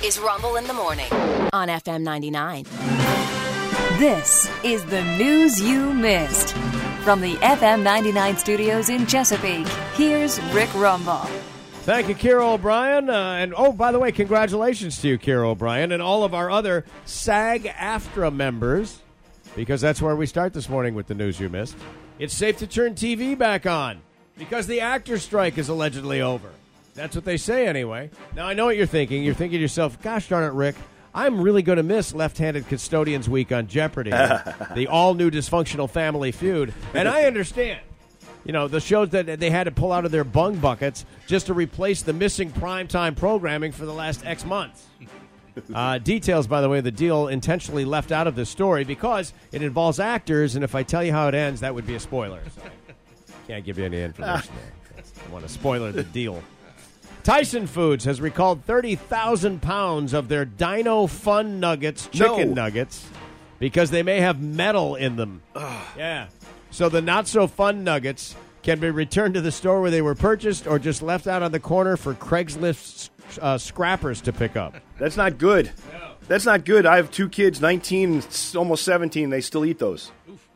This is Rumble in the Morning on FM 99. This is the news you missed. From the FM 99 studios in Chesapeake, here's Rick Rumble. Thank you, Kira O'Brien. Uh, and oh, by the way, congratulations to you, Kira O'Brien, and all of our other SAG AFTRA members, because that's where we start this morning with the news you missed. It's safe to turn TV back on because the actor strike is allegedly over. That's what they say, anyway. Now, I know what you're thinking. You're thinking to yourself, gosh darn it, Rick. I'm really going to miss Left Handed Custodians Week on Jeopardy, the all new dysfunctional family feud. And I understand. You know, the shows that they had to pull out of their bung buckets just to replace the missing primetime programming for the last X months. Uh, details, by the way, the deal intentionally left out of this story because it involves actors, and if I tell you how it ends, that would be a spoiler. So I can't give you any information there. I want to spoiler the deal. Tyson Foods has recalled 30,000 pounds of their Dino Fun Nuggets chicken No. nuggets because they may have metal in them. Yeah. So the not so fun nuggets can be returned to the store where they were purchased or just left out on the corner for Craigslist uh, scrappers to pick up. That's not good. That's not good. I have two kids, 19, almost 17. They still eat those.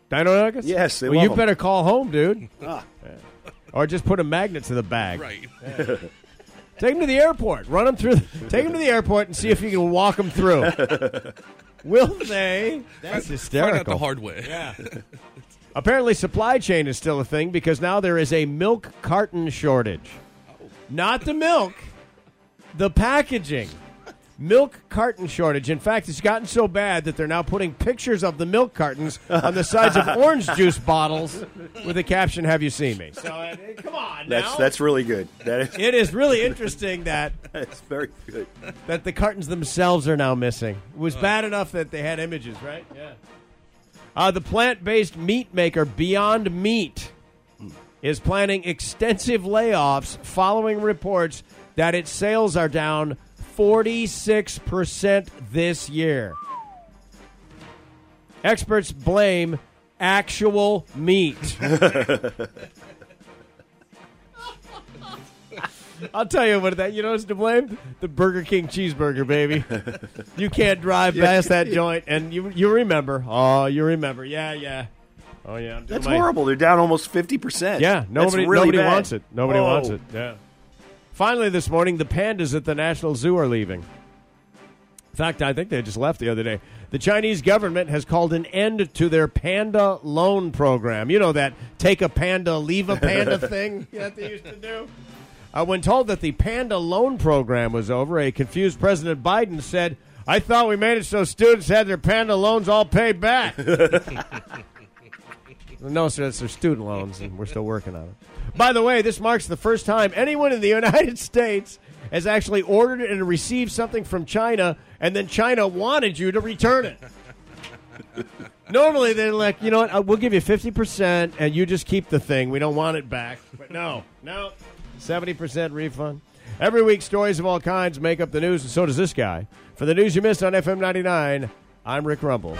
Dino nuggets? Yes, they well, love you 'em. better call home, dude. Ah. Yeah. Or just put a magnet to the bag. Right. Take them to the airport. Run them through. Take them to the airport and see if you can walk them through. Will they? That's hysterical. Find out the hard way. Yeah. Apparently, supply chain is still a thing because now there is a milk carton shortage. Oh. Not the milk, the packaging. Milk carton shortage. In fact, it's gotten so bad that they're now putting pictures of the milk cartons on the sides of orange juice bottles with the caption, Have you seen me? So, uh, come on That's now. that's really good. That is it is really interesting that that's very good. that the cartons themselves are now missing. It was bad enough that they had images, right? Yeah. Uh, the plant-based meat maker Beyond Meat is planning extensive layoffs following reports that its sales are down 46% this year. Experts blame actual meat. I'll tell you what that you know what's to blame? The Burger King cheeseburger, baby. you can't drive past that joint and you you remember. Oh, you remember. Yeah, yeah. Oh yeah. That's my- horrible. They're down almost 50%. Yeah, nobody really nobody bad. wants it. Nobody Whoa. wants it. Yeah. Finally this morning the pandas at the National Zoo are leaving. In fact, I think they just left the other day. The Chinese government has called an end to their panda loan program. You know that take a panda, leave a panda thing that they used to do? Uh, when told that the panda loan program was over, a confused President Biden said, I thought we made it so students had their panda loans all paid back. no, sir, that's their student loans, and we're still working on it. By the way, this marks the first time anyone in the United States has actually ordered and received something from China, and then China wanted you to return it. Normally, they're like, you know what, uh, we'll give you 50%, and you just keep the thing. We don't want it back. But no, no, 70% refund. Every week, stories of all kinds make up the news, and so does this guy. For the news you missed on FM 99, I'm Rick Rumble.